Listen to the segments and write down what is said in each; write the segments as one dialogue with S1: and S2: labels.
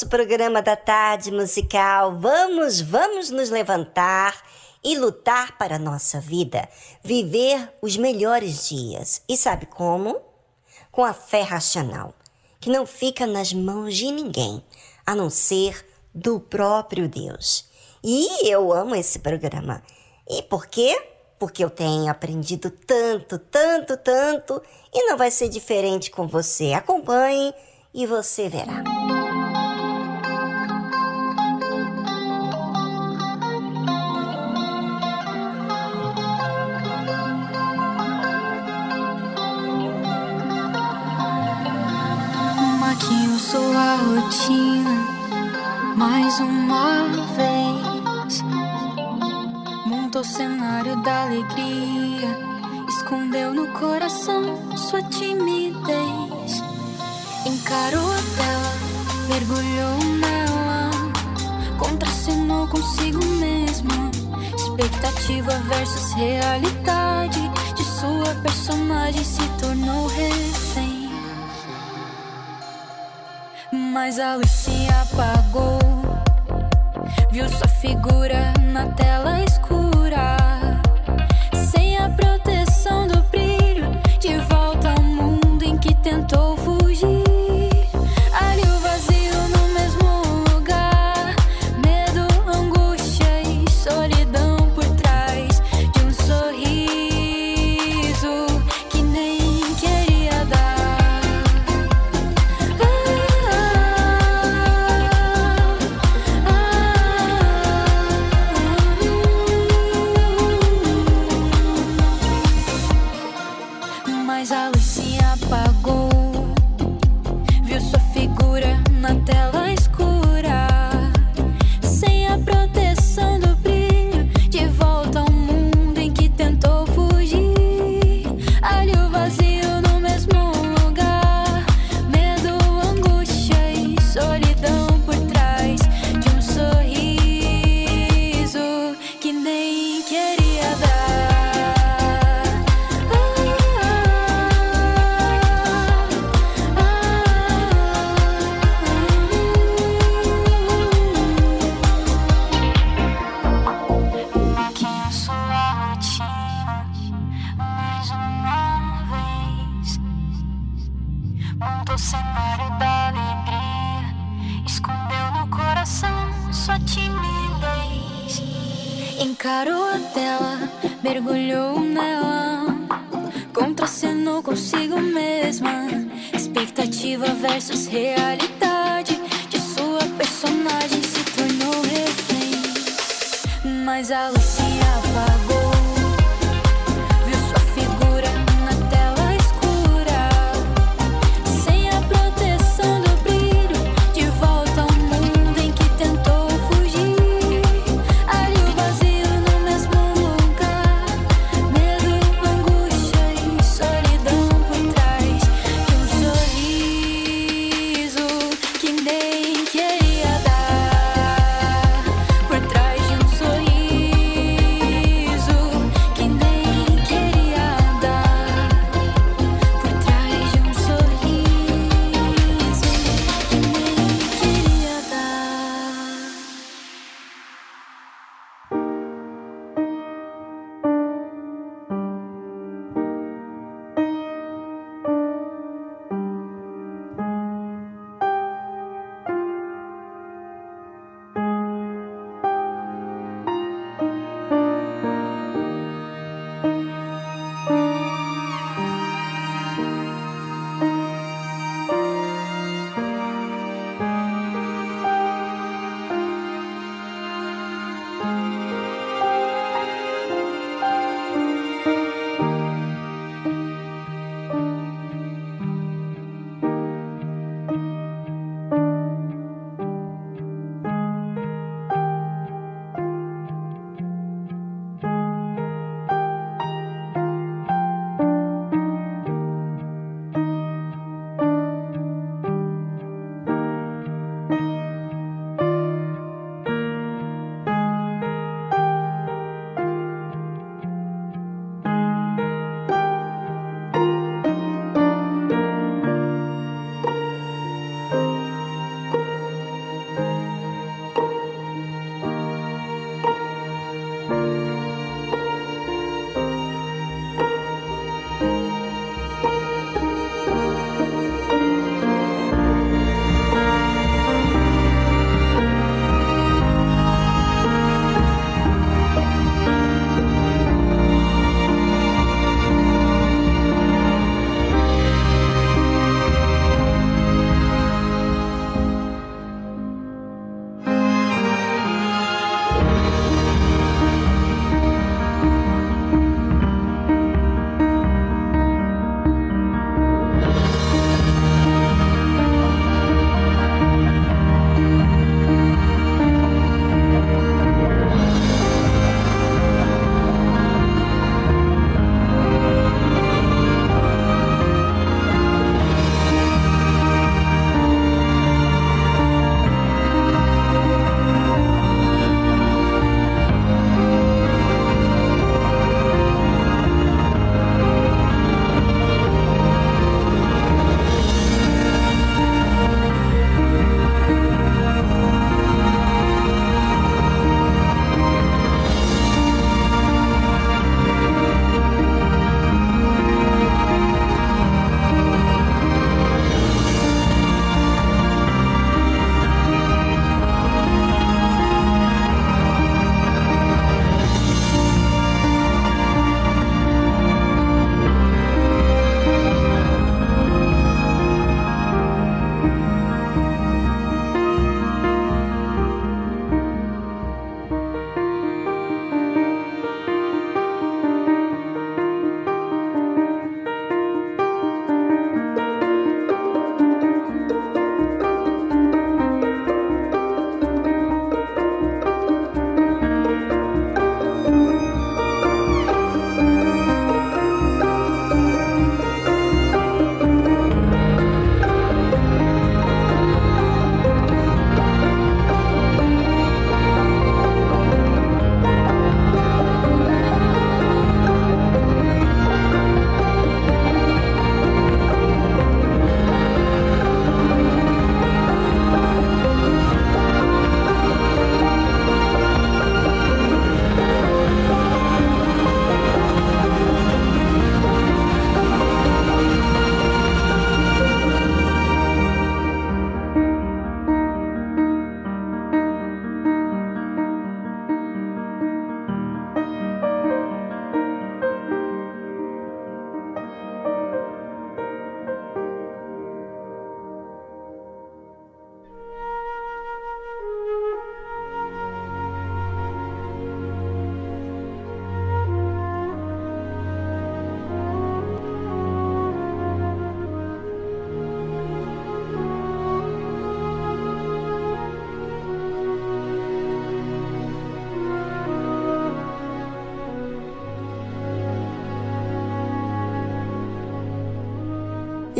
S1: Nosso programa da tarde musical. Vamos, vamos nos levantar e lutar para a nossa vida, viver os melhores dias. E sabe como? Com a fé racional, que não fica nas mãos de ninguém, a não ser do próprio Deus. E eu amo esse programa. E por quê? Porque eu tenho aprendido tanto, tanto, tanto, e não vai ser diferente com você. Acompanhe e você verá.
S2: Rotina mais uma vez. Montou cenário da alegria, escondeu no coração sua timidez. Encarou a tela, mergulhou nela, contracenou consigo mesma. Expectativa versus realidade de sua personagem se tornou refém. Mas a luz se apagou. Viu sua figura na tela escura.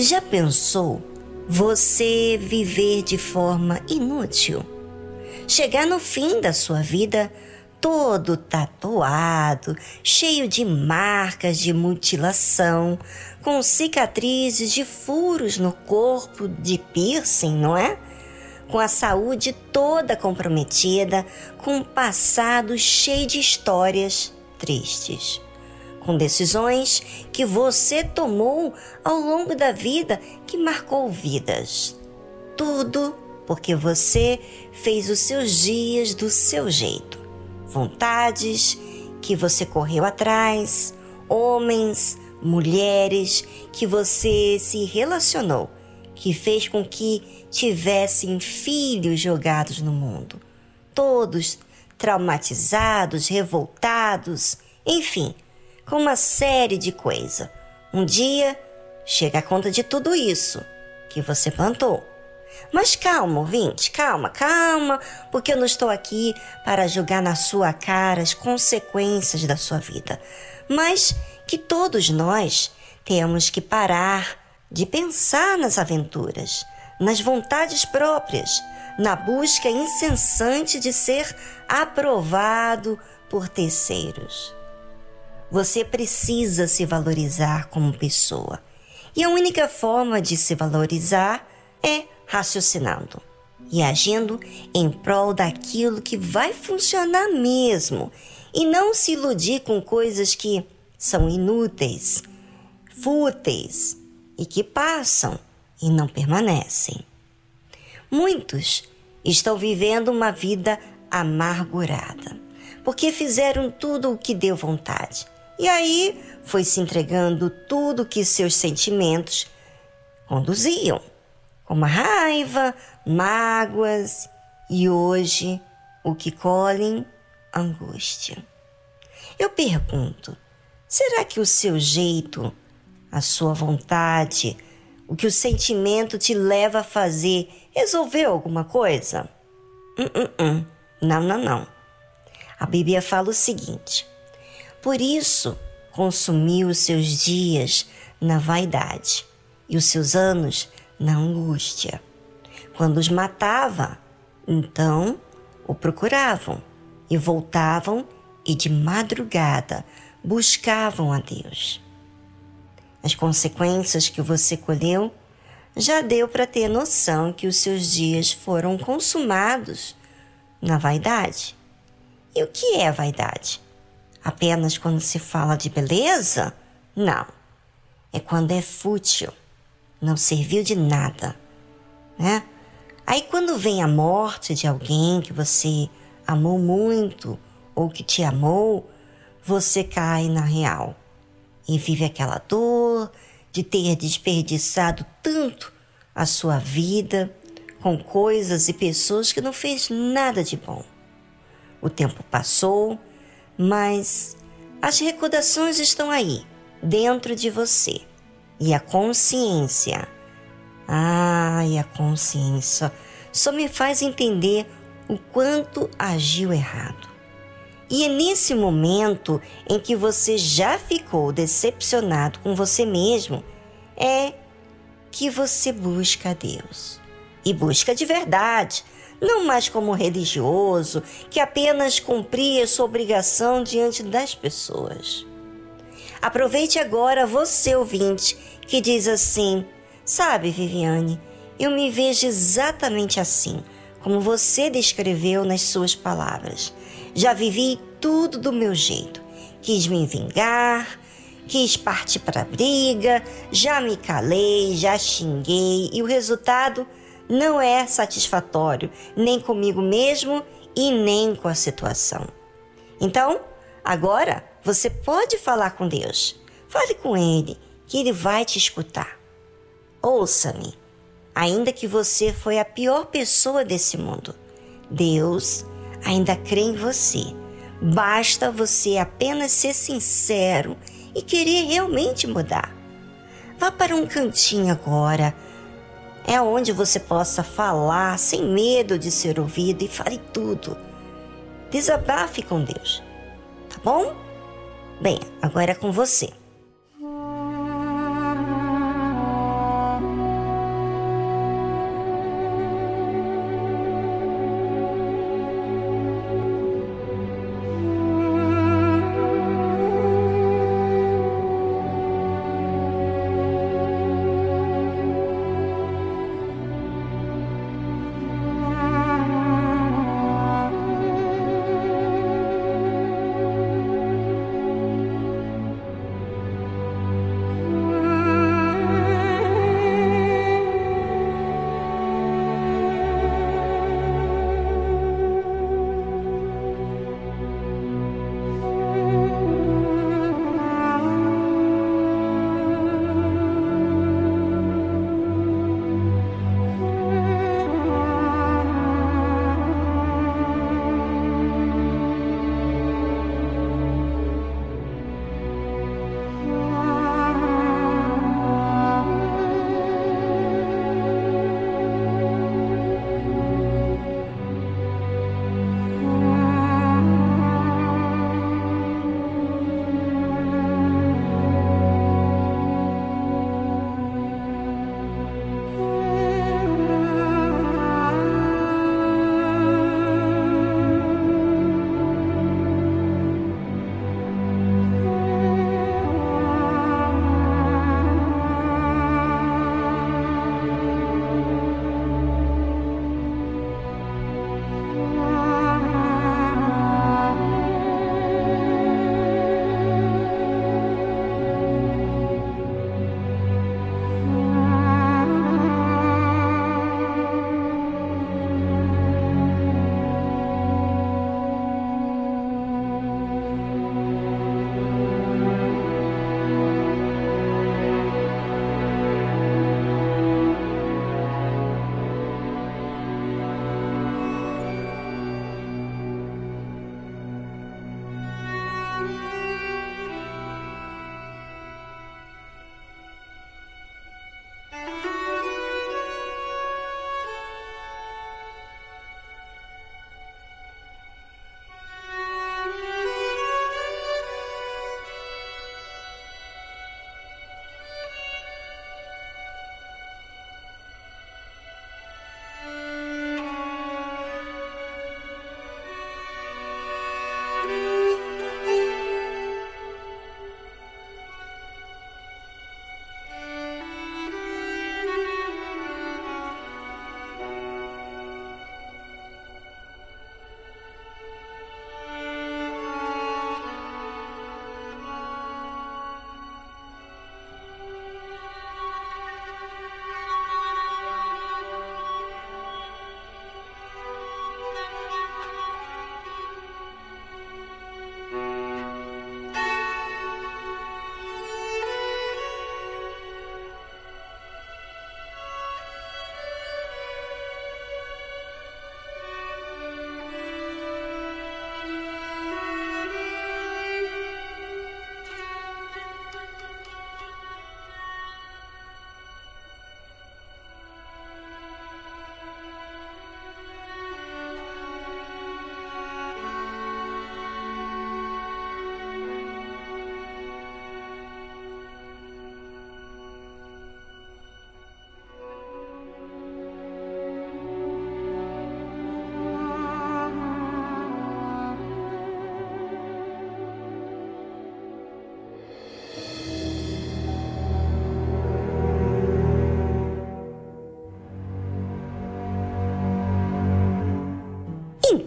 S1: Já pensou você viver de forma inútil? Chegar no fim da sua vida todo tatuado, cheio de marcas de mutilação, com cicatrizes de furos no corpo, de piercing, não é? Com a saúde toda comprometida, com um passado cheio de histórias tristes com decisões que você tomou ao longo da vida que marcou vidas. Tudo porque você fez os seus dias do seu jeito. Vontades que você correu atrás, homens, mulheres que você se relacionou, que fez com que tivessem filhos jogados no mundo. Todos traumatizados, revoltados, enfim com uma série de coisas. Um dia chega a conta de tudo isso que você plantou. Mas calma, ouvinte, calma, calma, porque eu não estou aqui para julgar na sua cara as consequências da sua vida, mas que todos nós temos que parar de pensar nas aventuras, nas vontades próprias, na busca incessante de ser aprovado por terceiros. Você precisa se valorizar como pessoa. E a única forma de se valorizar é raciocinando e agindo em prol daquilo que vai funcionar mesmo e não se iludir com coisas que são inúteis, fúteis e que passam e não permanecem. Muitos estão vivendo uma vida amargurada porque fizeram tudo o que deu vontade e aí foi se entregando tudo que seus sentimentos conduziam, como a raiva, mágoas e hoje o que colhem, angústia. Eu pergunto: será que o seu jeito, a sua vontade, o que o sentimento te leva a fazer resolveu alguma coisa? Hum, hum, hum. Não, não, não. A Bíblia fala o seguinte: por isso, consumiu os seus dias na vaidade e os seus anos na angústia. Quando os matava, então o procuravam e voltavam e de madrugada buscavam a Deus. As consequências que você colheu já deu para ter noção que os seus dias foram consumados na vaidade. E o que é vaidade? Apenas quando se fala de beleza? Não. É quando é fútil, não serviu de nada, né? Aí quando vem a morte de alguém que você amou muito ou que te amou, você cai na real e vive aquela dor de ter desperdiçado tanto a sua vida com coisas e pessoas que não fez nada de bom. O tempo passou, mas as recordações estão aí, dentro de você. E a consciência. Ai, a consciência só me faz entender o quanto agiu errado. E é nesse momento em que você já ficou decepcionado com você mesmo, é que você busca Deus. E busca de verdade, não mais como religioso que apenas cumpria sua obrigação diante das pessoas. Aproveite agora você, ouvinte, que diz assim: Sabe, Viviane, eu me vejo exatamente assim, como você descreveu nas suas palavras. Já vivi tudo do meu jeito. Quis me vingar, quis partir para a briga, já me calei, já xinguei e o resultado não é satisfatório nem comigo mesmo e nem com a situação. Então, agora você pode falar com Deus. Fale com Ele, que Ele vai te escutar. Ouça-me, ainda que você foi a pior pessoa desse mundo. Deus ainda crê em você. Basta você apenas ser sincero e querer realmente mudar. Vá para um cantinho agora é onde você possa falar sem medo de ser ouvido e fale tudo. Desabafe com Deus, tá bom? Bem, agora é com você.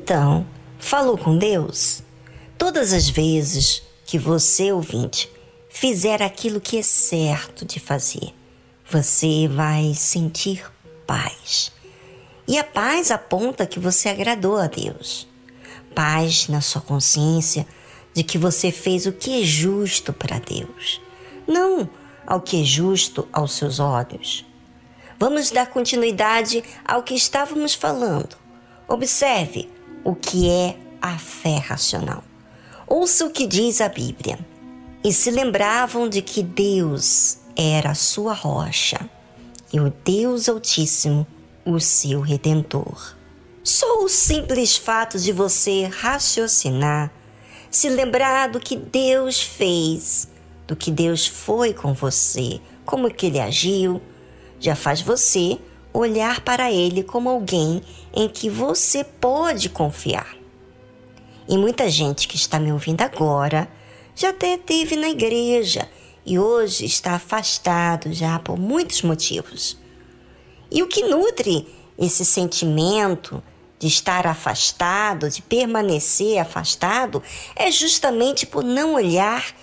S1: Então, falou com Deus? Todas as vezes que você, ouvinte, fizer aquilo que é certo de fazer, você vai sentir paz. E a paz aponta que você agradou a Deus. Paz na sua consciência de que você fez o que é justo para Deus, não ao que é justo aos seus olhos. Vamos dar continuidade ao que estávamos falando. Observe o que é a fé racional. Ouça o que diz a Bíblia. E se lembravam de que Deus era a sua rocha e o Deus Altíssimo o seu redentor. Só o simples fato de você raciocinar, se lembrar do que Deus fez, do que Deus foi com você, como que ele agiu, já faz você olhar para ele como alguém em que você pode confiar. E muita gente que está me ouvindo agora já até esteve na igreja e hoje está afastado já por muitos motivos. E o que nutre esse sentimento de estar afastado, de permanecer afastado, é justamente por não olhar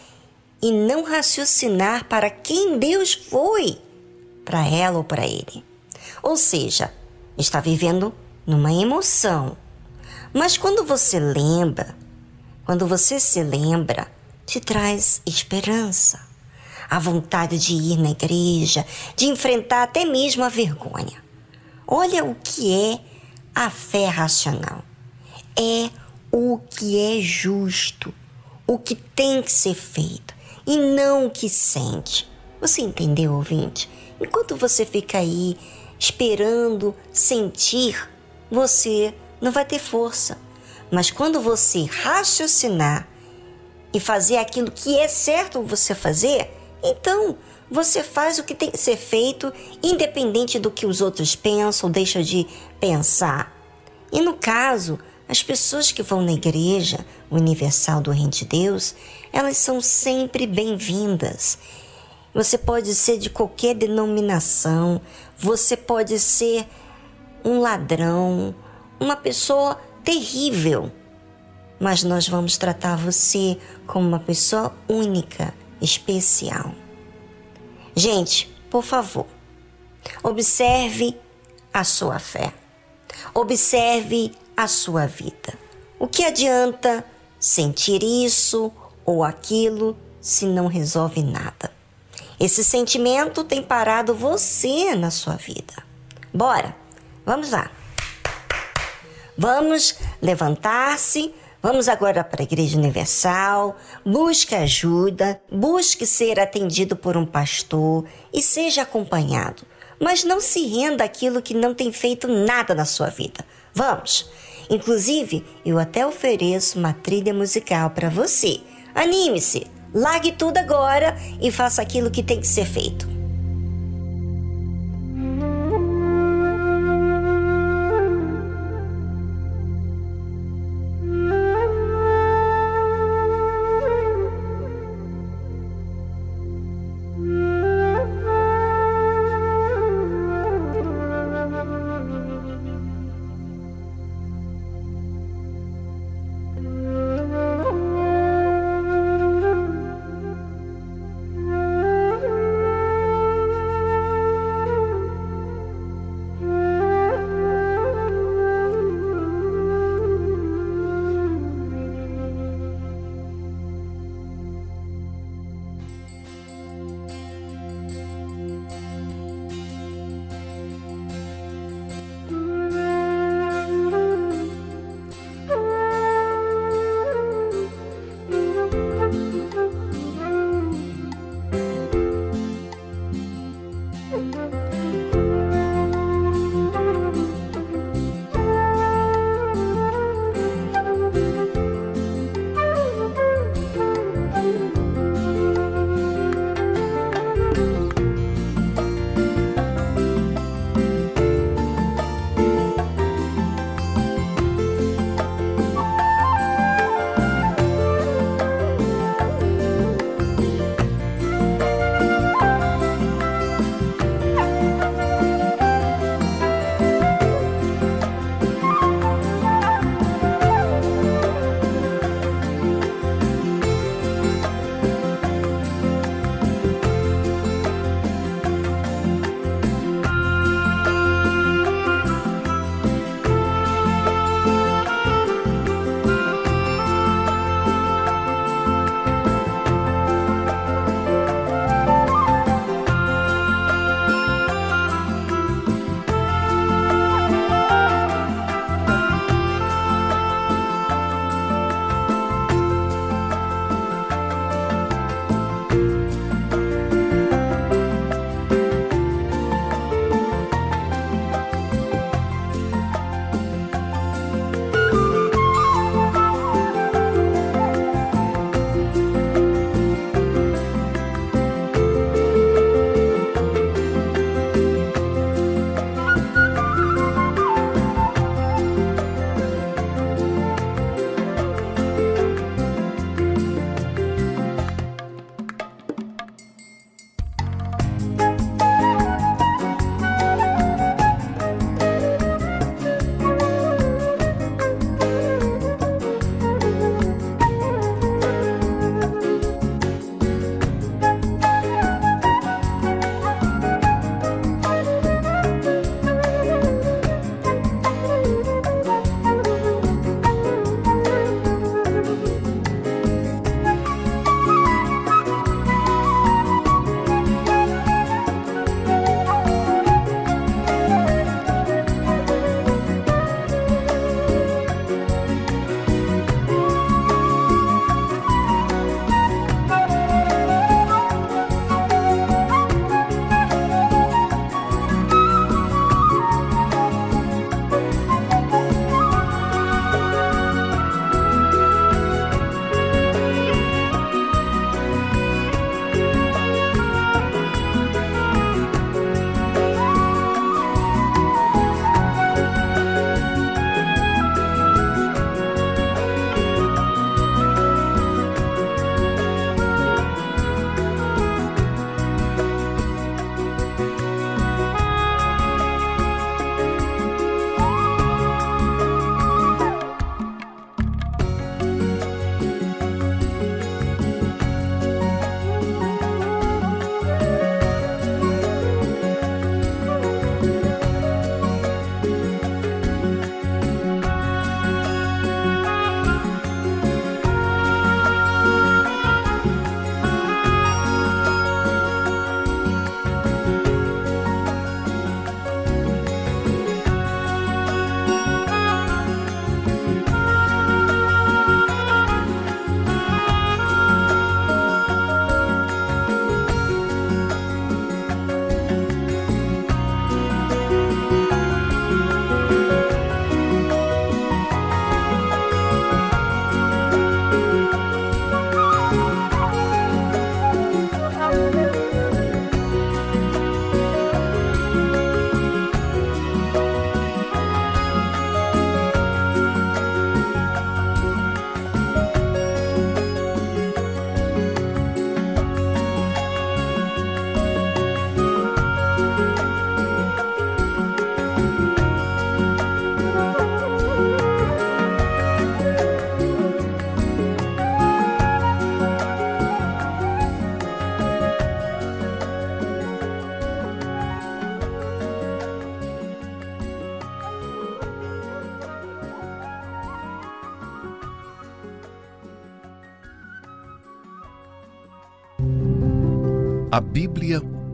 S1: e não raciocinar para quem Deus foi, para ela ou para ele. Ou seja, está vivendo numa emoção. Mas quando você lembra, quando você se lembra, te traz esperança, a vontade de ir na igreja, de enfrentar até mesmo a vergonha. Olha o que é a fé racional. É o que é justo, o que tem que ser feito e não o que sente. Você entendeu, ouvinte? Enquanto você fica aí esperando sentir, você não vai ter força. Mas quando você raciocinar e fazer aquilo que é certo você fazer, então você faz o que tem que ser feito, independente do que os outros pensam ou deixam de pensar. E no caso, as pessoas que vão na Igreja Universal do Reino de Deus, elas são sempre bem-vindas. Você pode ser de qualquer denominação, você pode ser um ladrão, uma pessoa terrível, mas nós vamos tratar você como uma pessoa única, especial. Gente, por favor, observe a sua fé, observe a sua vida. O que adianta sentir isso ou aquilo se não resolve nada? Esse sentimento tem parado você na sua vida. Bora, vamos lá. Vamos levantar-se, vamos agora para a Igreja Universal, busque ajuda, busque ser atendido por um pastor e seja acompanhado. Mas não se renda àquilo que não tem feito nada na sua vida. Vamos! Inclusive, eu até ofereço uma trilha musical para você. Anime-se, largue tudo agora e faça aquilo que tem que ser feito.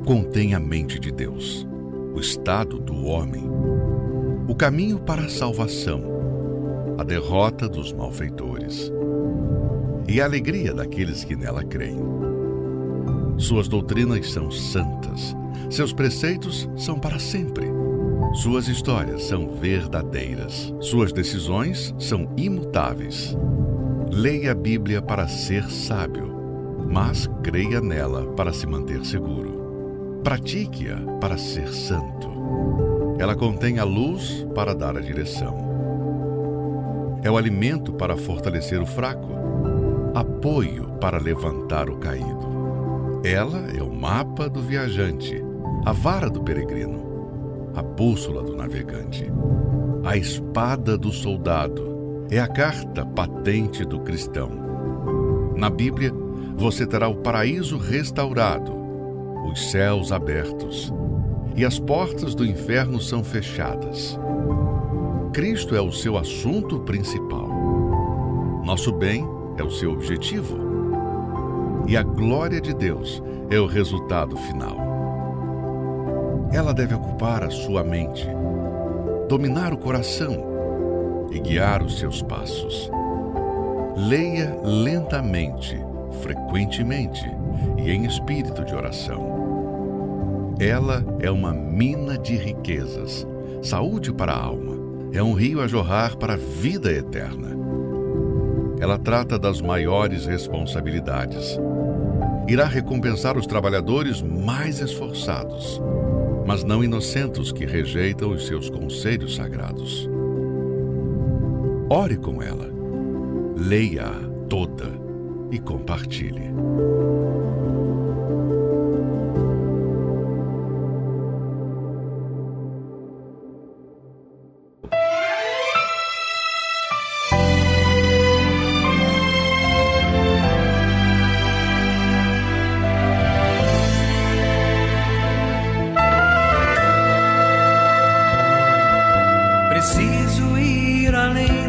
S3: Contém a mente de Deus, o estado do homem, o caminho para a salvação, a derrota dos malfeitores e a alegria daqueles que nela creem. Suas doutrinas são santas, seus preceitos são para sempre. Suas histórias são verdadeiras, suas decisões são imutáveis. Leia a Bíblia para ser sábio, mas creia nela para se manter seguro. Pratique-a para ser santo. Ela contém a luz para dar a direção. É o alimento para fortalecer o fraco, apoio para levantar o caído. Ela é o mapa do viajante, a vara do peregrino, a bússola do navegante, a espada do soldado, é a carta patente do cristão. Na Bíblia, você terá o paraíso restaurado, os céus abertos e as portas do inferno são fechadas. Cristo é o seu assunto principal. Nosso bem é o seu objetivo. E a glória de Deus é o resultado final. Ela deve ocupar a sua mente, dominar o coração e guiar os seus passos. Leia lentamente, frequentemente e em espírito de oração. Ela é uma mina de riquezas, saúde para a alma, é um rio a jorrar para a vida eterna. Ela trata das maiores responsabilidades. Irá recompensar os trabalhadores mais esforçados, mas não inocentes que rejeitam os seus conselhos sagrados. Ore com ela, leia-a toda e compartilhe.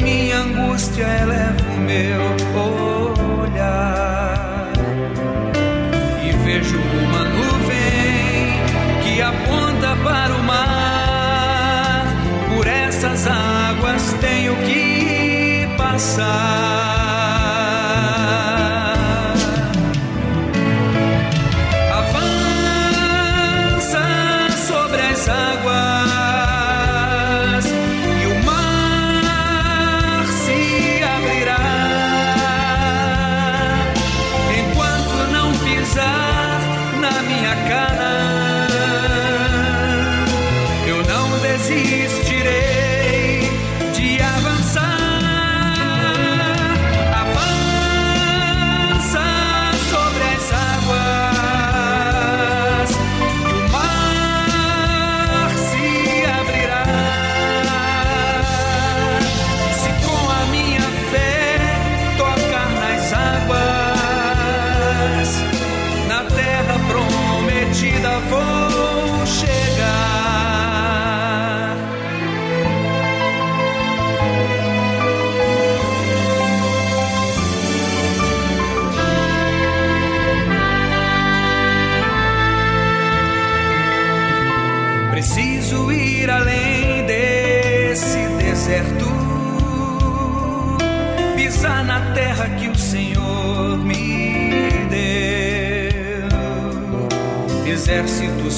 S4: Em minha angústia elevo o meu olhar e vejo uma nuvem que aponta para o mar essas águas tenho que passar.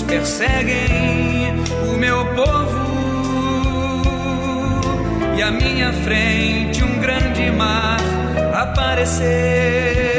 S4: Perseguem o meu povo e à minha frente um grande mar apareceu.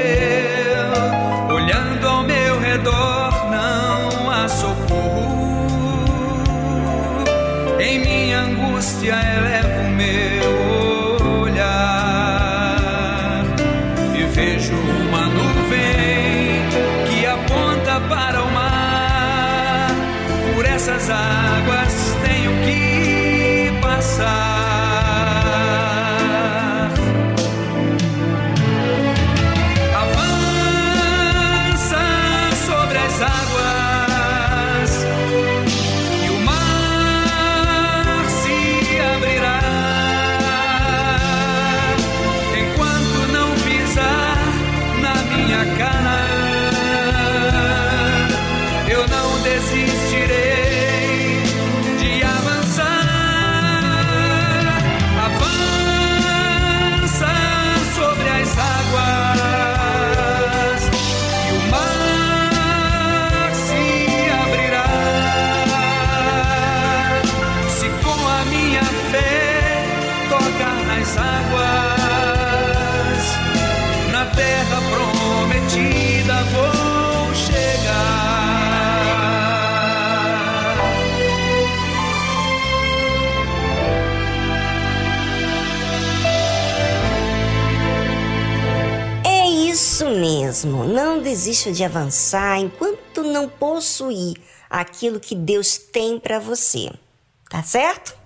S1: Desista de avançar enquanto não possuir aquilo que Deus tem para você. Tá certo?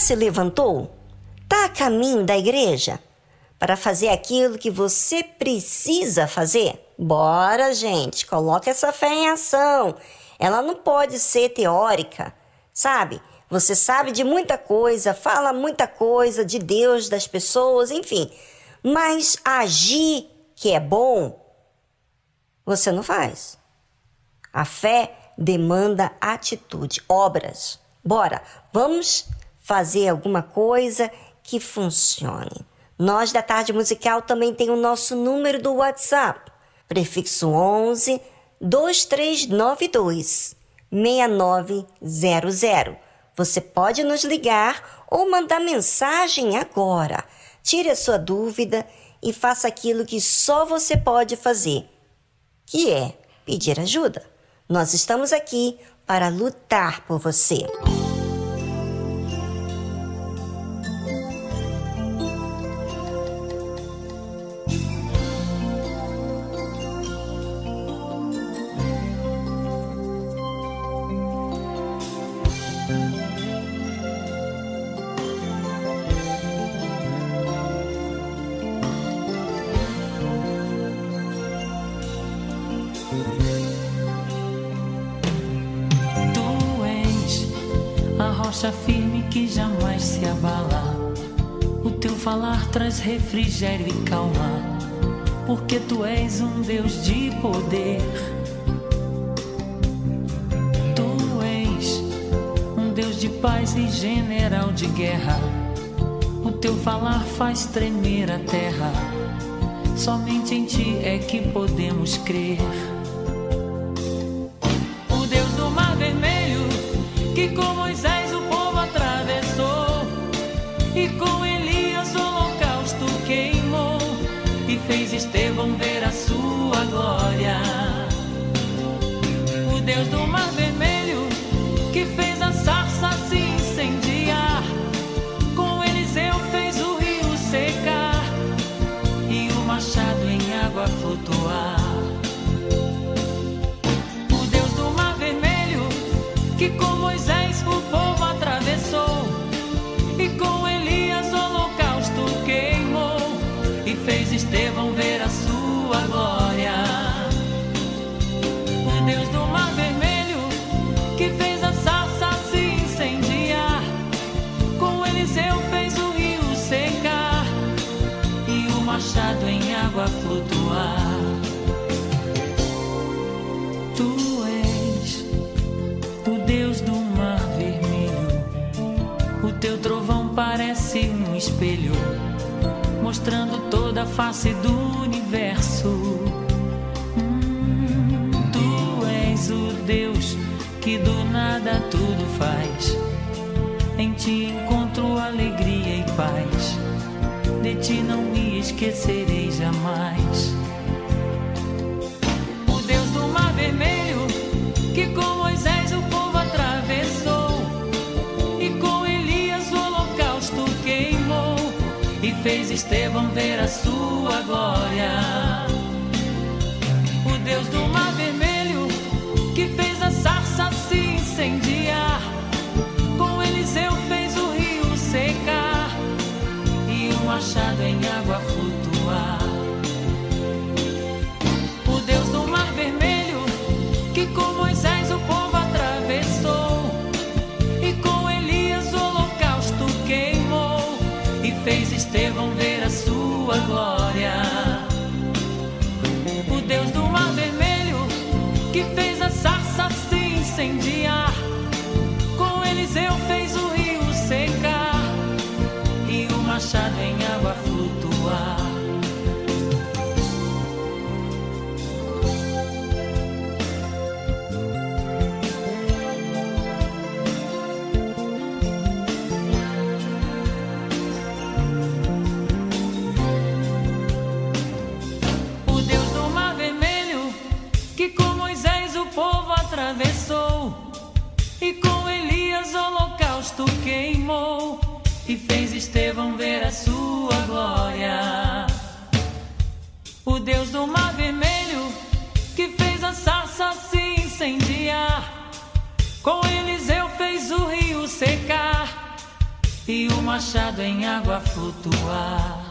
S1: Se levantou? Está a caminho da igreja? Para fazer aquilo que você precisa fazer? Bora, gente, coloca essa fé em ação. Ela não pode ser teórica, sabe? Você sabe de muita coisa, fala muita coisa de Deus, das pessoas, enfim. Mas agir que é bom, você não faz. A fé demanda atitude, obras. Bora, vamos fazer alguma coisa que funcione. Nós da Tarde Musical também tem o nosso número do WhatsApp, prefixo 11 2392 6900. Você pode nos ligar ou mandar mensagem agora. Tire a sua dúvida e faça aquilo que só você pode fazer, que é pedir ajuda. Nós estamos aqui para lutar por você.
S5: Traz refrigério e calma, porque tu és um Deus de poder. Tu és um Deus de paz e general de guerra. O teu falar faz tremer a terra. Somente em ti é que podemos crer. Flutuar. Tu és o Deus do Mar Vermelho, o teu trovão parece um espelho mostrando toda a face do universo. Hum, tu és o Deus que do nada tudo faz. Em ti encontro alegria e paz. De ti não me esquecerei jamais. O Deus do mar vermelho que com Moisés o povo atravessou e com fez Estevão ver a sua glória. O Deus do Mar Vermelho, que fez a sarça se incendiar. Com Eliseu fez o rio secar e o machado em água flutuar. Incendiar. Com Eliseu fez o rio secar e o machado em água flutuar. Atravessou e com Elias o holocausto queimou e fez Estevão ver a sua glória. O Deus do mar vermelho que fez a sarça se incendiar, com Eliseu fez o rio secar e o machado em água flutuar.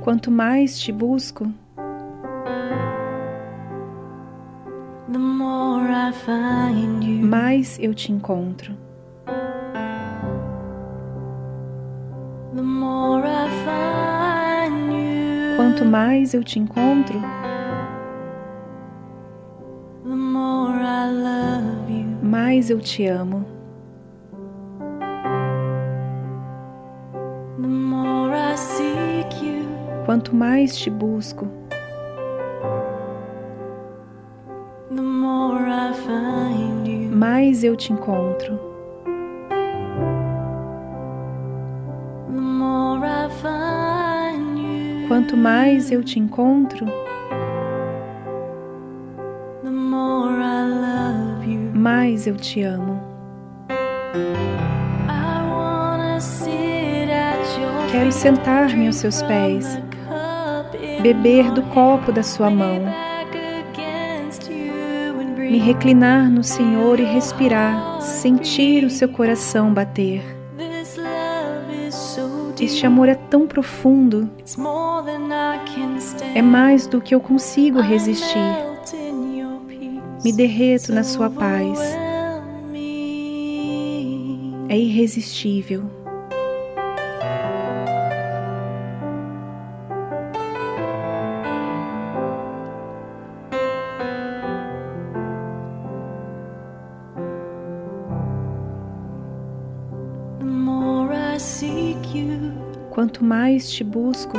S6: Quanto mais te busco, mais eu te encontro. Quanto mais eu te encontro, mais eu te amo. Quanto mais te busco, mais eu te encontro. Quanto mais eu te encontro, mais eu te amo. Quero sentar-me aos seus pés, beber do copo da sua mão, me reclinar no Senhor e respirar, sentir o seu coração bater. Este amor é tão profundo, é mais do que eu consigo resistir. Me derreto na sua paz. É irresistível. Quanto mais te busco,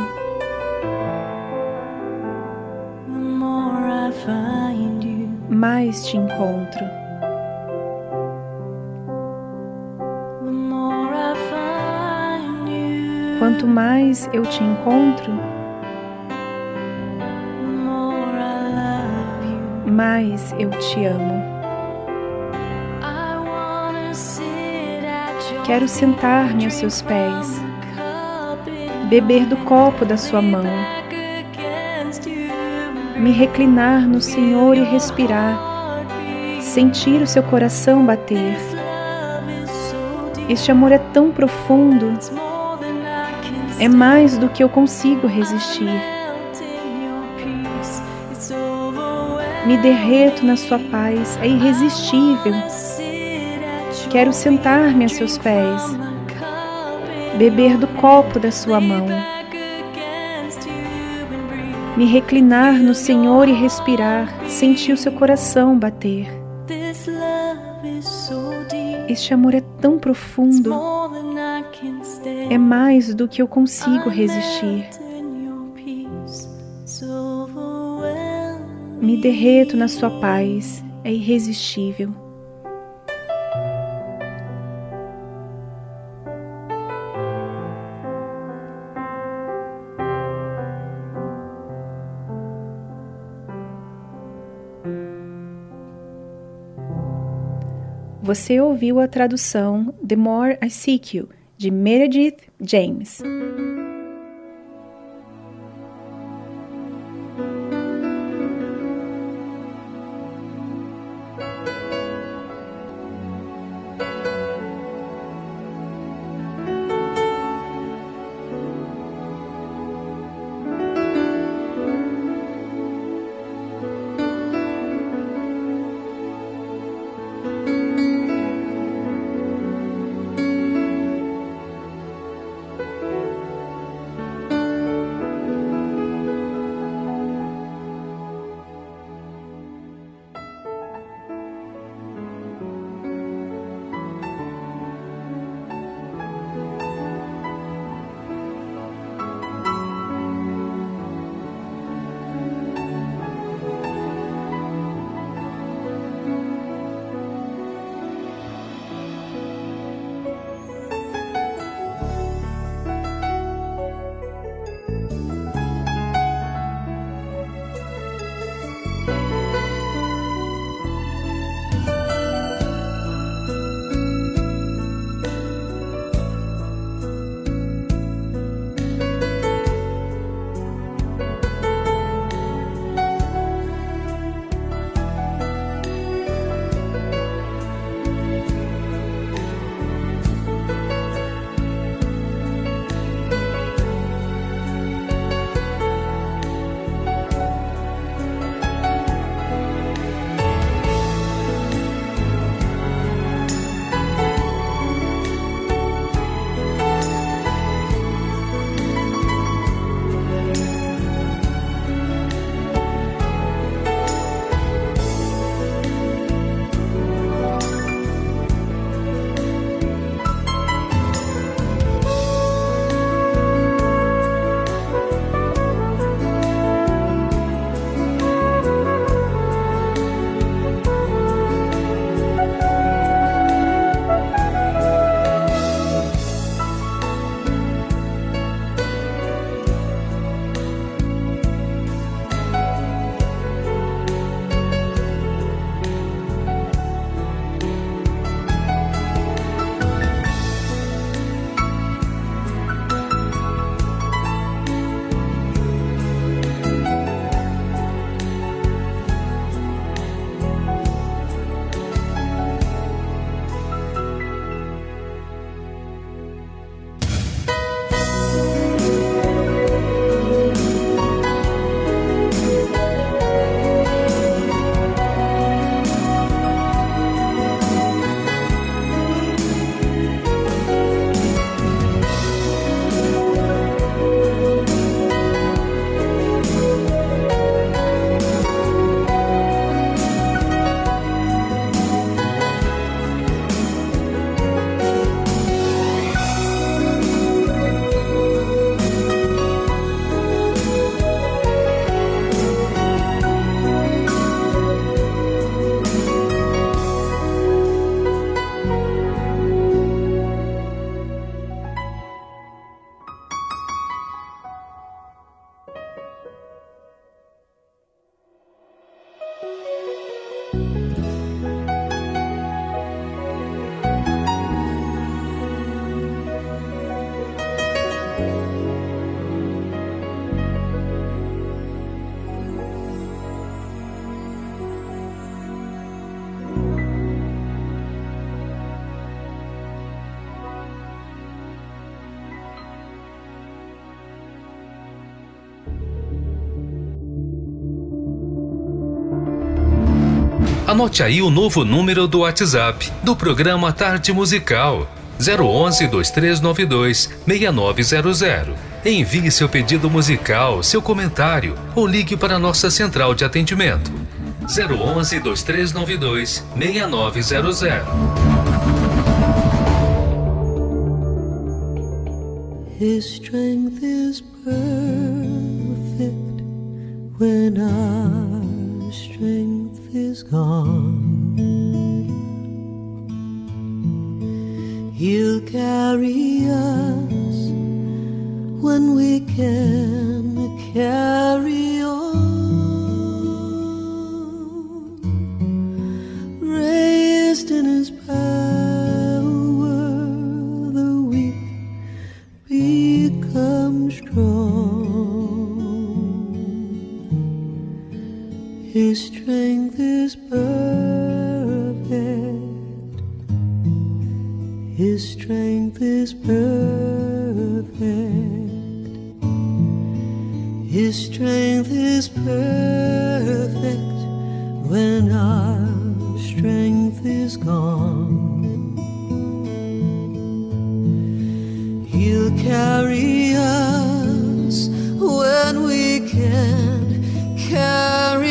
S6: mais te encontro. Quanto mais eu te encontro, mais eu te amo. Quero sentar-me aos seus pés, beber do copo da sua mão me reclinar no Senhor e respirar, sentir o seu coração bater. Este amor é tão profundo, é mais do que eu consigo resistir. Me derreto na sua paz, é irresistível. Quero sentar-me a seus pés, beber do copo da sua mão. me reclinar no Senhor e respirar, sentir o seu coração bater. Este amor é tão profundo, é mais do que eu consigo resistir. Me derreto na sua paz, é irresistível. Você ouviu a tradução The More I Seek You, de Meredith James.
S7: Anote aí o novo número do WhatsApp do programa Tarde Musical 011 2392 6900. Envie seu pedido musical, seu comentário ou ligue para nossa central de atendimento 011 2392 6900.
S8: His strength is perfect when our strength is gone. He'll carry us when we can carry on. His strength is perfect when our strength is gone. He'll carry us when we can't carry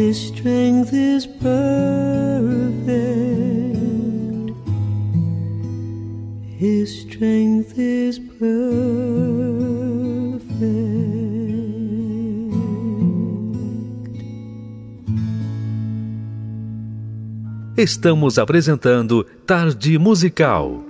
S8: His strength is perfect. His strength is perfect.
S7: Estamos apresentando Tarde Musical.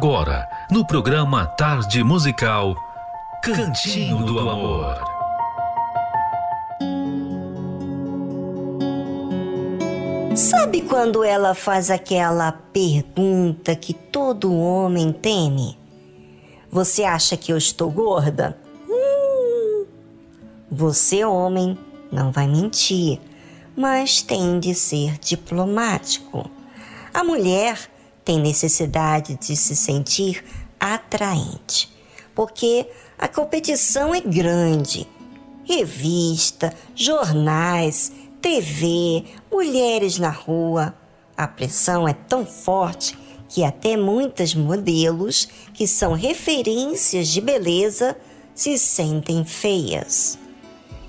S7: Agora, no programa Tarde Musical, Cantinho do Amor.
S1: Sabe quando ela faz aquela pergunta que todo homem teme? Você acha que eu estou gorda? Hum, você, homem, não vai mentir, mas tem de ser diplomático. A mulher tem necessidade de se sentir atraente, porque a competição é grande. Revista, jornais, TV, mulheres na rua. A pressão é tão forte que até muitas modelos que são referências de beleza se sentem feias.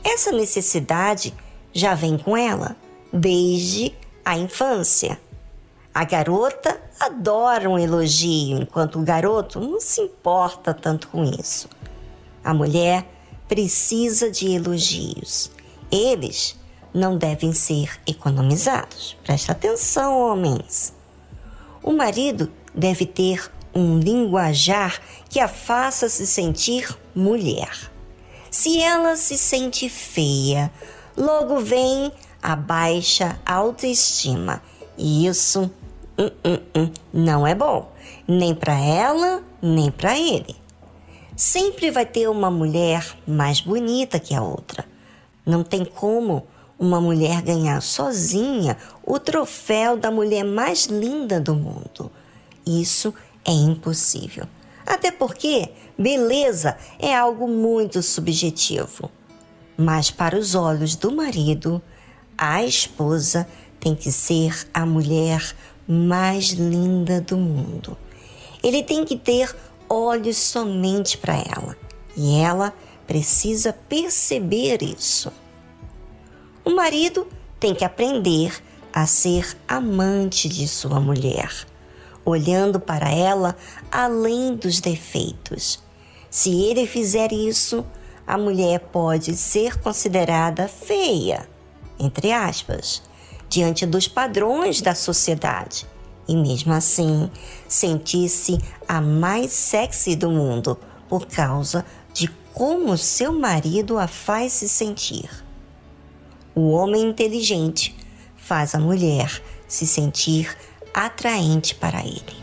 S1: Essa necessidade já vem com ela desde a infância. A garota adora um elogio, enquanto o garoto não se importa tanto com isso. A mulher precisa de elogios. Eles não devem ser economizados. Presta atenção, homens. O marido deve ter um linguajar que a faça se sentir mulher. Se ela se sente feia, logo vem a baixa autoestima. E isso não é bom, nem para ela, nem para ele. Sempre vai ter uma mulher mais bonita que a outra. Não tem como uma mulher ganhar sozinha o troféu da mulher mais linda do mundo. Isso é impossível. Até porque beleza é algo muito subjetivo. Mas para os olhos do marido, a esposa tem que ser a mulher mais linda do mundo. Ele tem que ter olhos somente para ela e ela precisa perceber isso. O marido tem que aprender a ser amante de sua mulher, olhando para ela além dos defeitos. Se ele fizer isso, a mulher pode ser considerada feia, entre aspas, diante dos padrões da sociedade e mesmo assim sentir-se a mais sexy do mundo por causa de como seu marido a faz se sentir. O homem inteligente faz a mulher se sentir atraente para ele.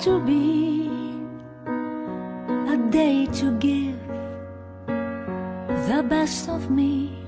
S9: to be a day to give the best of me.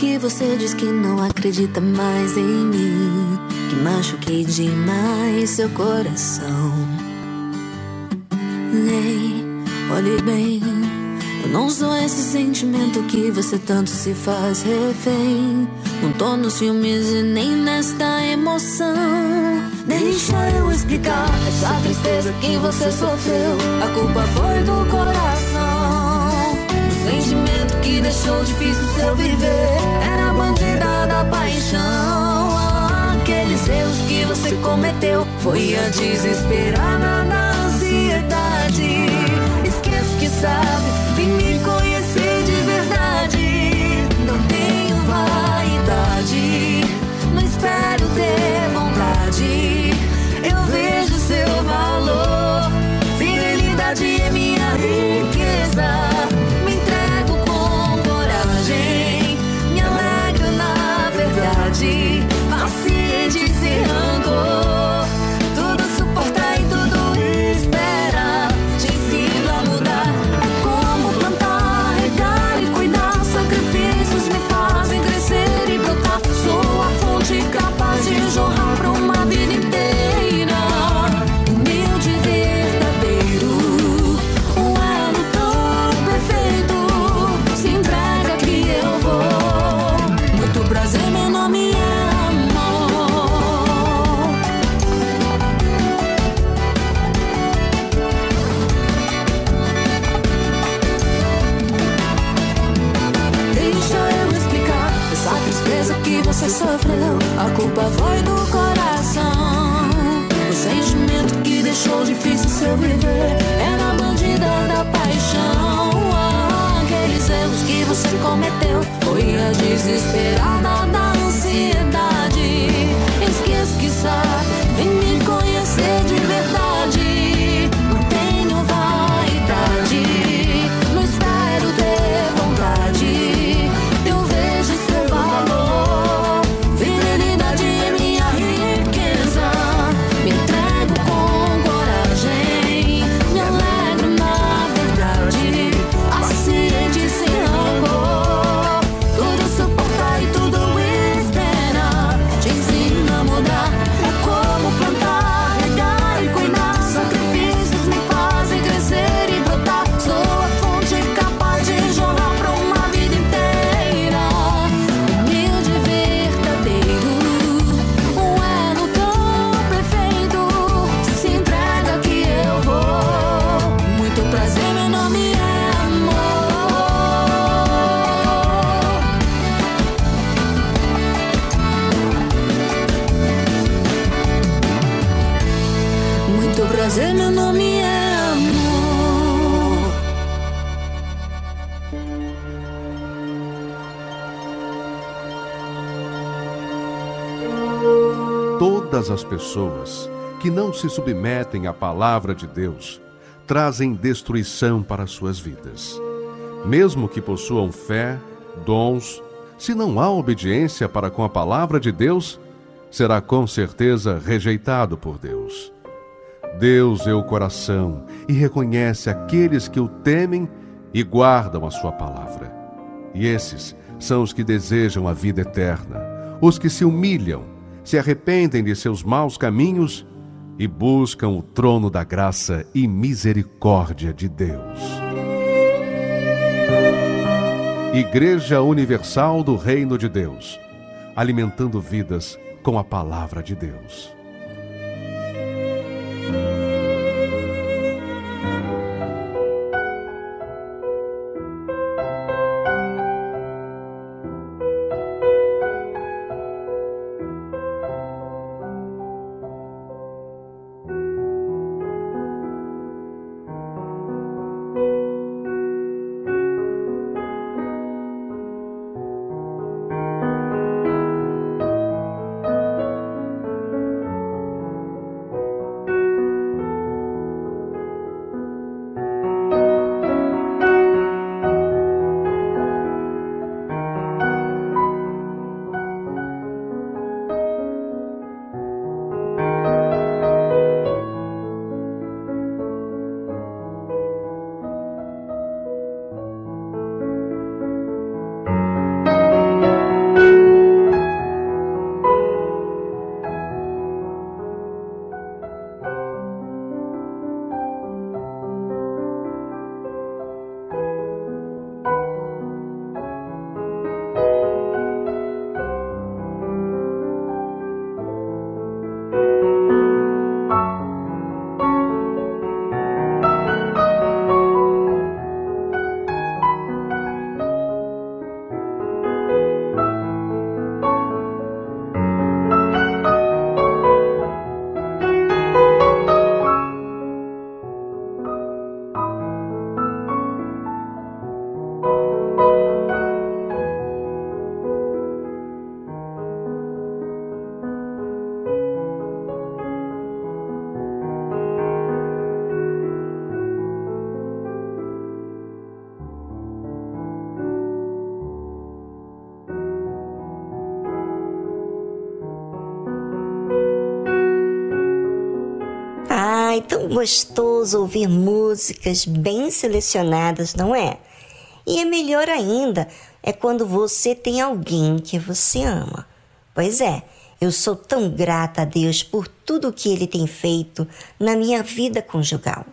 S2: que você diz que não acredita mais em mim. Que machuquei demais seu coração. Ei, olhe bem. Eu não sou esse sentimento que você tanto se faz refém. Não tô nos filmes e nem nesta emoção. Deixa eu explicar essa tristeza que você sofreu. A culpa foi do coração que deixou difícil seu viver. Era a bandida da paixão. Aqueles erros que você cometeu foi a desesperada da ansiedade. Esqueço que sabe home. Foi a desesperada
S10: pessoas que não se submetem à palavra de Deus trazem destruição para suas vidas. Mesmo que possuam fé, dons, se não há obediência para com a palavra de Deus, será com certeza rejeitado por Deus. Deus vê o coração e reconhece aqueles que o temem e guardam a sua palavra. E esses são os que desejam a vida eterna, os que se humilham, se arrependem de seus maus caminhos e buscam o trono da graça e misericórdia de Deus. Igreja Universal do Reino de Deus, alimentando vidas com a palavra de Deus.
S1: Gostoso ouvir músicas bem selecionadas, não é? E é melhor ainda é quando você tem alguém que você ama. Pois é, eu sou tão grata a Deus por tudo que Ele tem feito na minha vida conjugal.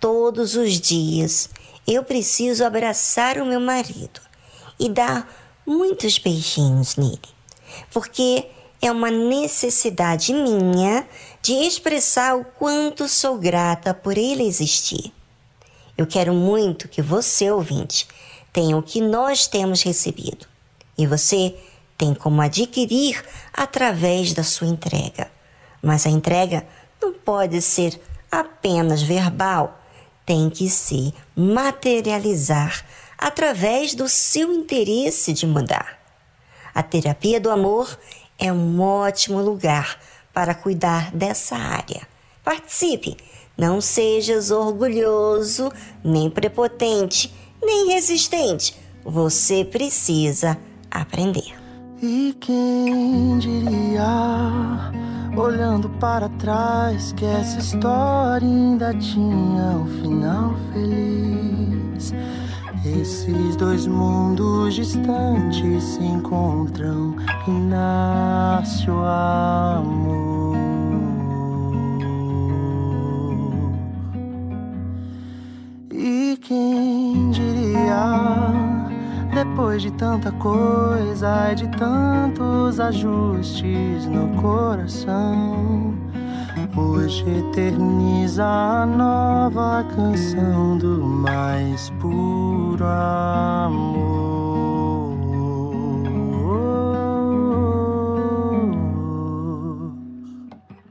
S1: Todos os dias eu preciso abraçar o meu marido e dar muitos beijinhos nele, porque é uma necessidade minha de expressar o quanto sou grata por ele existir. Eu quero muito que você, ouvinte, tenha o que nós temos recebido. E você tem como adquirir através da sua entrega. Mas a entrega não pode ser apenas verbal, tem que se materializar através do seu interesse de mudar. A terapia do amor é um ótimo lugar para cuidar dessa área. Participe! Não sejas orgulhoso, nem prepotente, nem resistente. Você precisa aprender.
S11: E quem diria, olhando para trás, que essa história ainda tinha um final feliz? Esses dois mundos distantes se encontram e nasce o amor. E quem diria, depois de tanta coisa e de tantos ajustes no coração, hoje eterniza a nova canção do mais puro amor.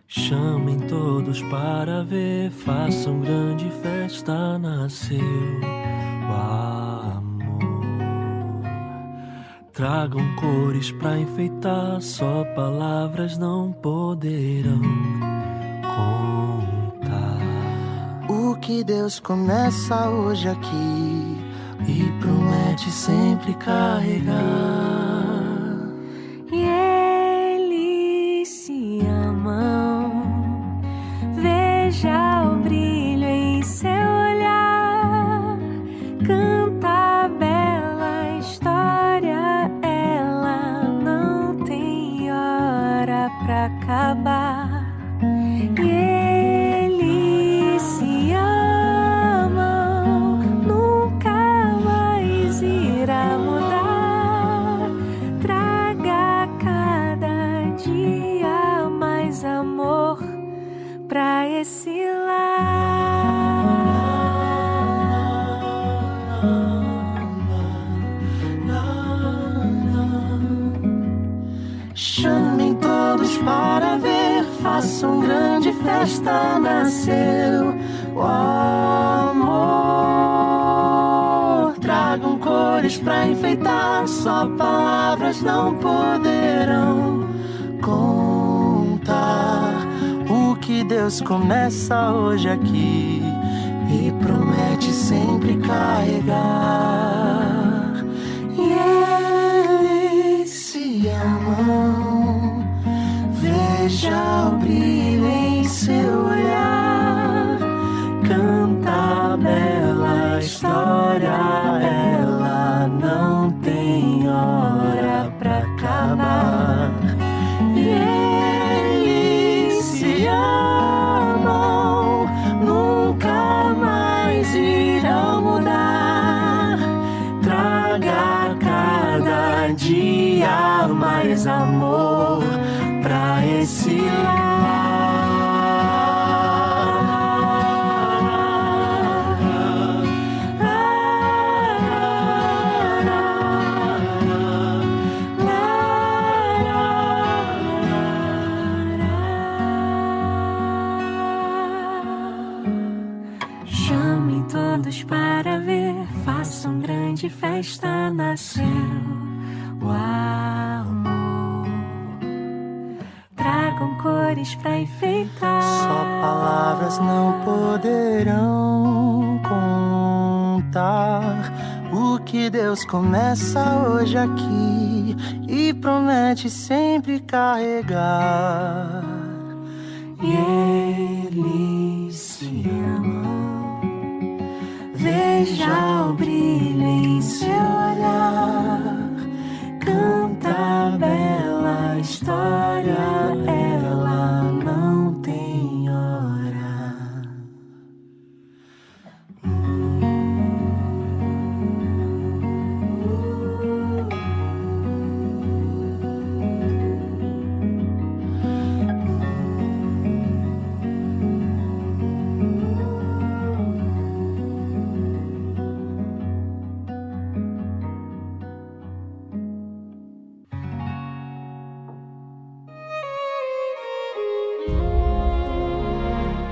S8: Chamem todos para ver, façam grande festa, nasceu o amor. Tragam cores pra enfeitar, só palavras não poderão contar.
S11: O que Deus começa hoje aqui e promete sempre carregar.
S9: E eles se amam. Veja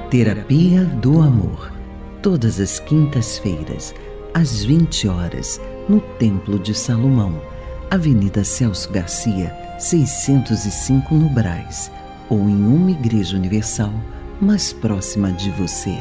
S12: Terapia do Amor. Todas as quintas-feiras, às 20 horas, no Templo de Salomão, Avenida Celso Garcia, 605 no Braz, ou em uma igreja universal mais próxima de você.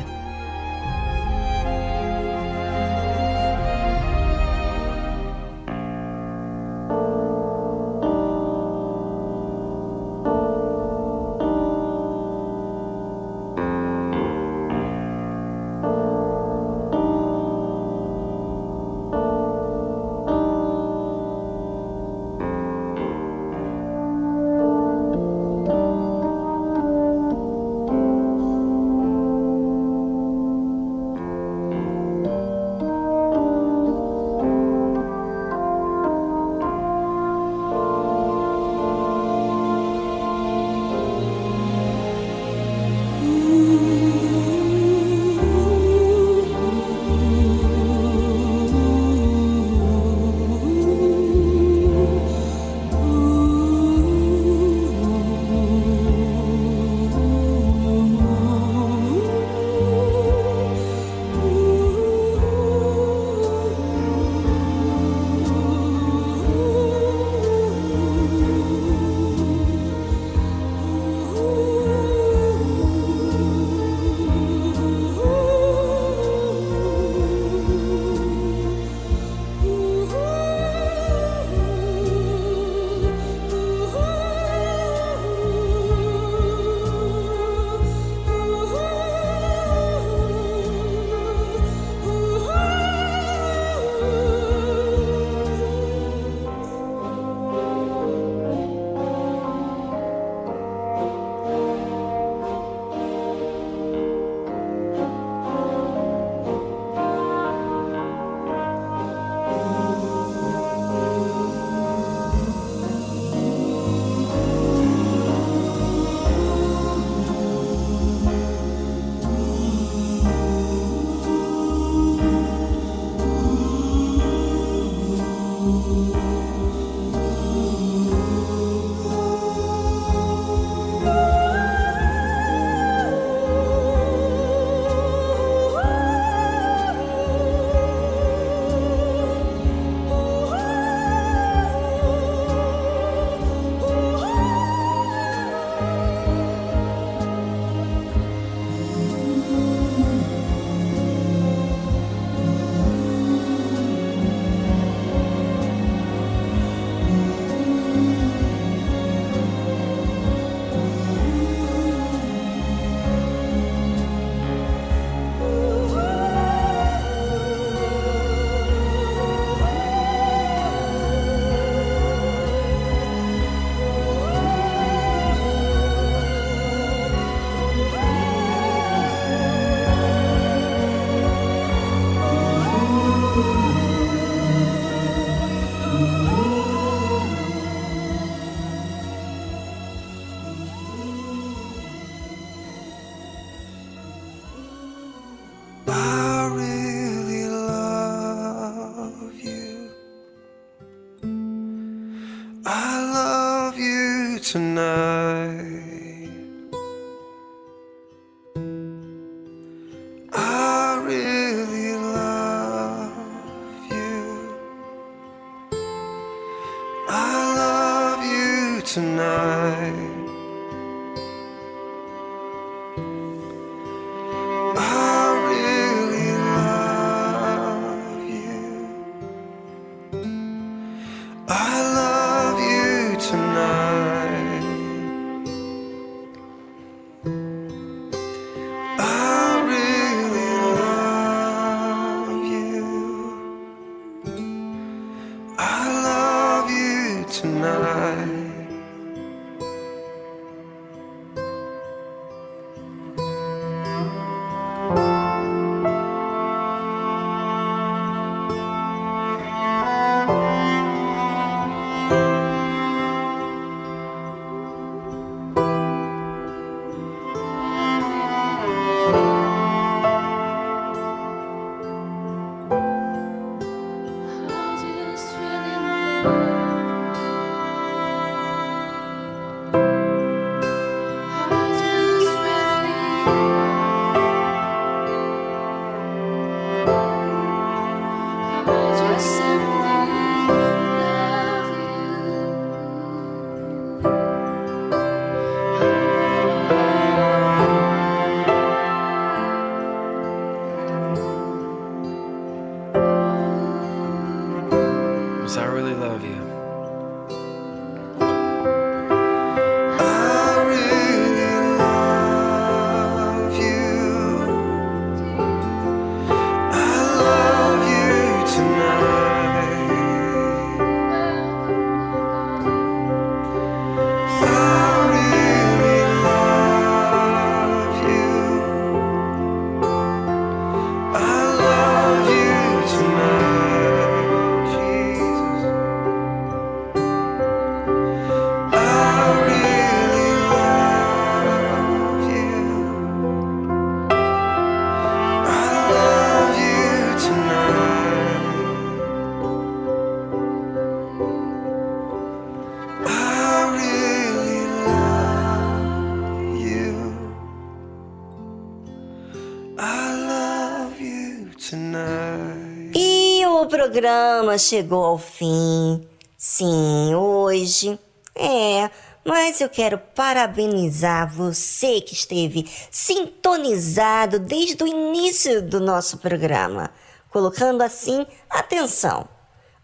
S1: Programa chegou ao fim. Sim, hoje. É, mas eu quero parabenizar você que esteve sintonizado desde o início do nosso programa, colocando assim atenção.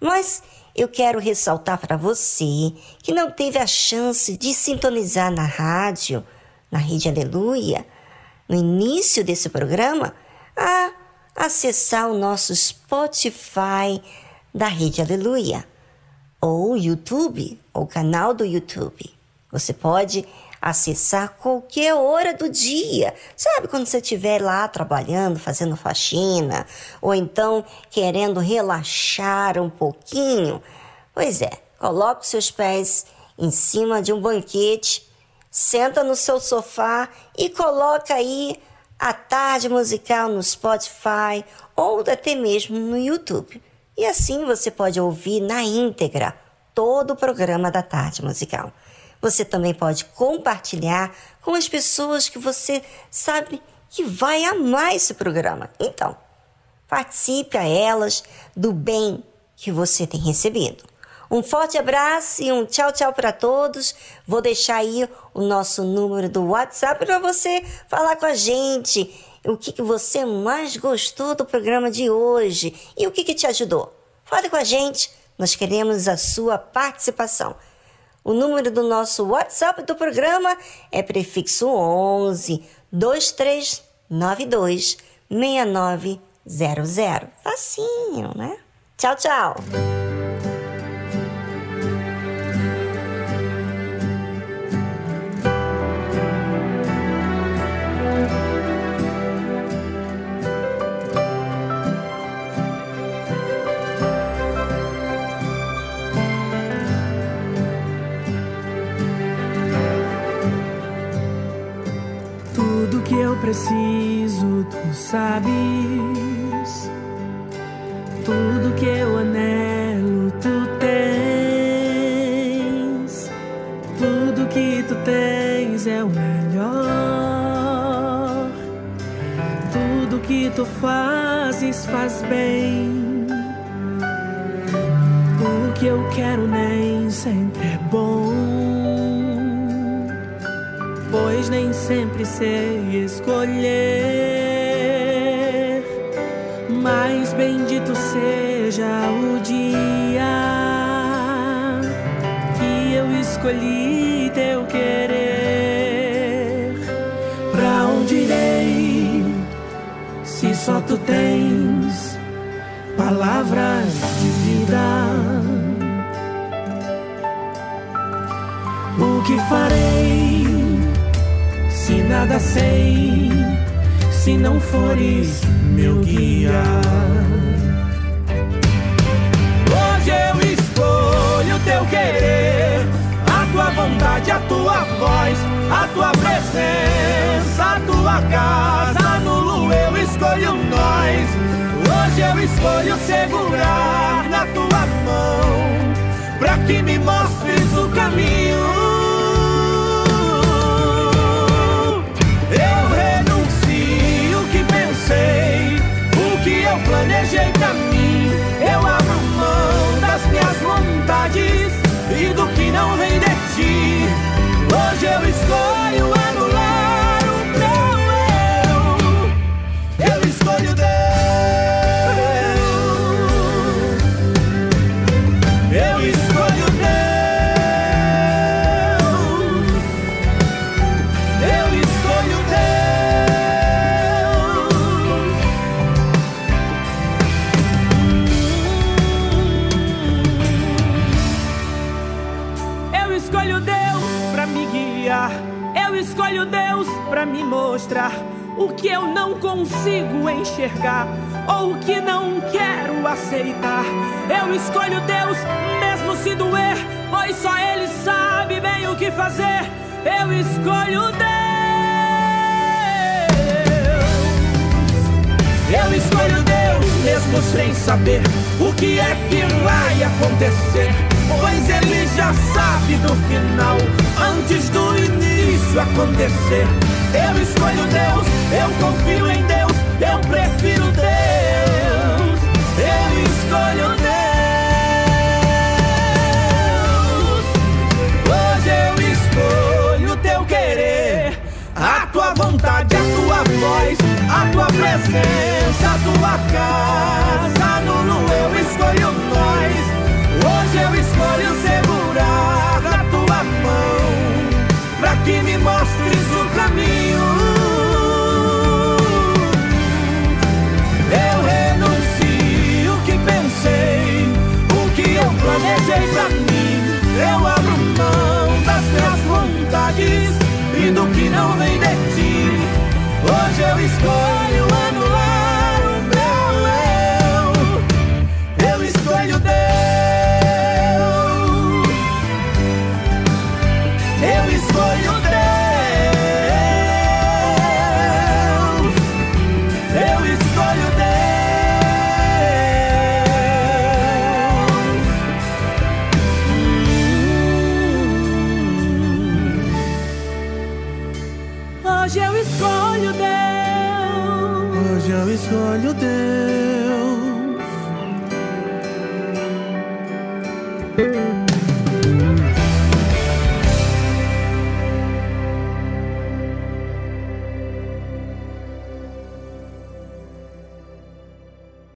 S1: Mas eu quero ressaltar para você que não teve a chance de sintonizar na rádio, na Rede Aleluia, no início desse programa, a acessar o nosso Spotify da Rede Aleluia, ou YouTube, ou canal do YouTube. Você pode acessar qualquer hora do dia. Sabe quando você estiver lá trabalhando, fazendo faxina, ou então querendo relaxar um pouquinho? Pois é, coloque os seus pés em cima de um banquete, senta no seu sofá e coloca aí a tarde musical no Spotify ou até mesmo no YouTube. E assim você pode ouvir na íntegra todo o programa da tarde musical. Você também pode compartilhar com as pessoas que você sabe que vai amar esse programa. Então, participe a elas do bem que você tem recebido. Um forte abraço e um tchau, tchau para todos. Vou deixar aí o nosso número do WhatsApp para você falar com a gente. O que, que você mais gostou do programa de hoje e o que, que te ajudou? Fale com a gente, nós queremos a sua participação. O número do nosso WhatsApp do programa é prefixo 11 2392 6900. Facinho, né? Tchau, tchau.
S13: Eu preciso, tu sabes. Tudo que eu anelo, tu tens. Tudo que tu tens é o melhor. Tudo que tu fazes faz bem. O que eu quero nem sempre é bom pois nem sempre sei escolher. Mas bendito seja o dia que eu escolhi teu querer. Pra onde irei se só tu tens palavras de vida? O que farei? Nada sei, se não fores meu guia. Hoje eu escolho teu querer, a tua vontade, a tua voz, a tua presença, a tua casa. Nulo eu escolho nós. Hoje eu escolho segurar não vem de ti. Hoje eu escolho anular o que eu não consigo enxergar ou o que não quero aceitar. Eu escolho Deus mesmo se doer, pois só Ele sabe bem o que fazer. Eu escolho Deus. Eu escolho Deus mesmo sem saber o que é que vai acontecer. Pois Ele já sabe do final, antes do início acontecer. Eu escolho Deus, eu confio em Deus, eu prefiro Deus. Eu escolho Deus. Hoje eu escolho teu querer, a tua vontade, a tua voz, a tua presença, a tua casa. Nulo eu escolho nós. Hoje eu escolho segurar que me mostres o caminho. Eu renuncio o que pensei, o que eu planejei pra mim. Eu abro mão das minhas vontades e do que não vem de ti. Hoje eu escolho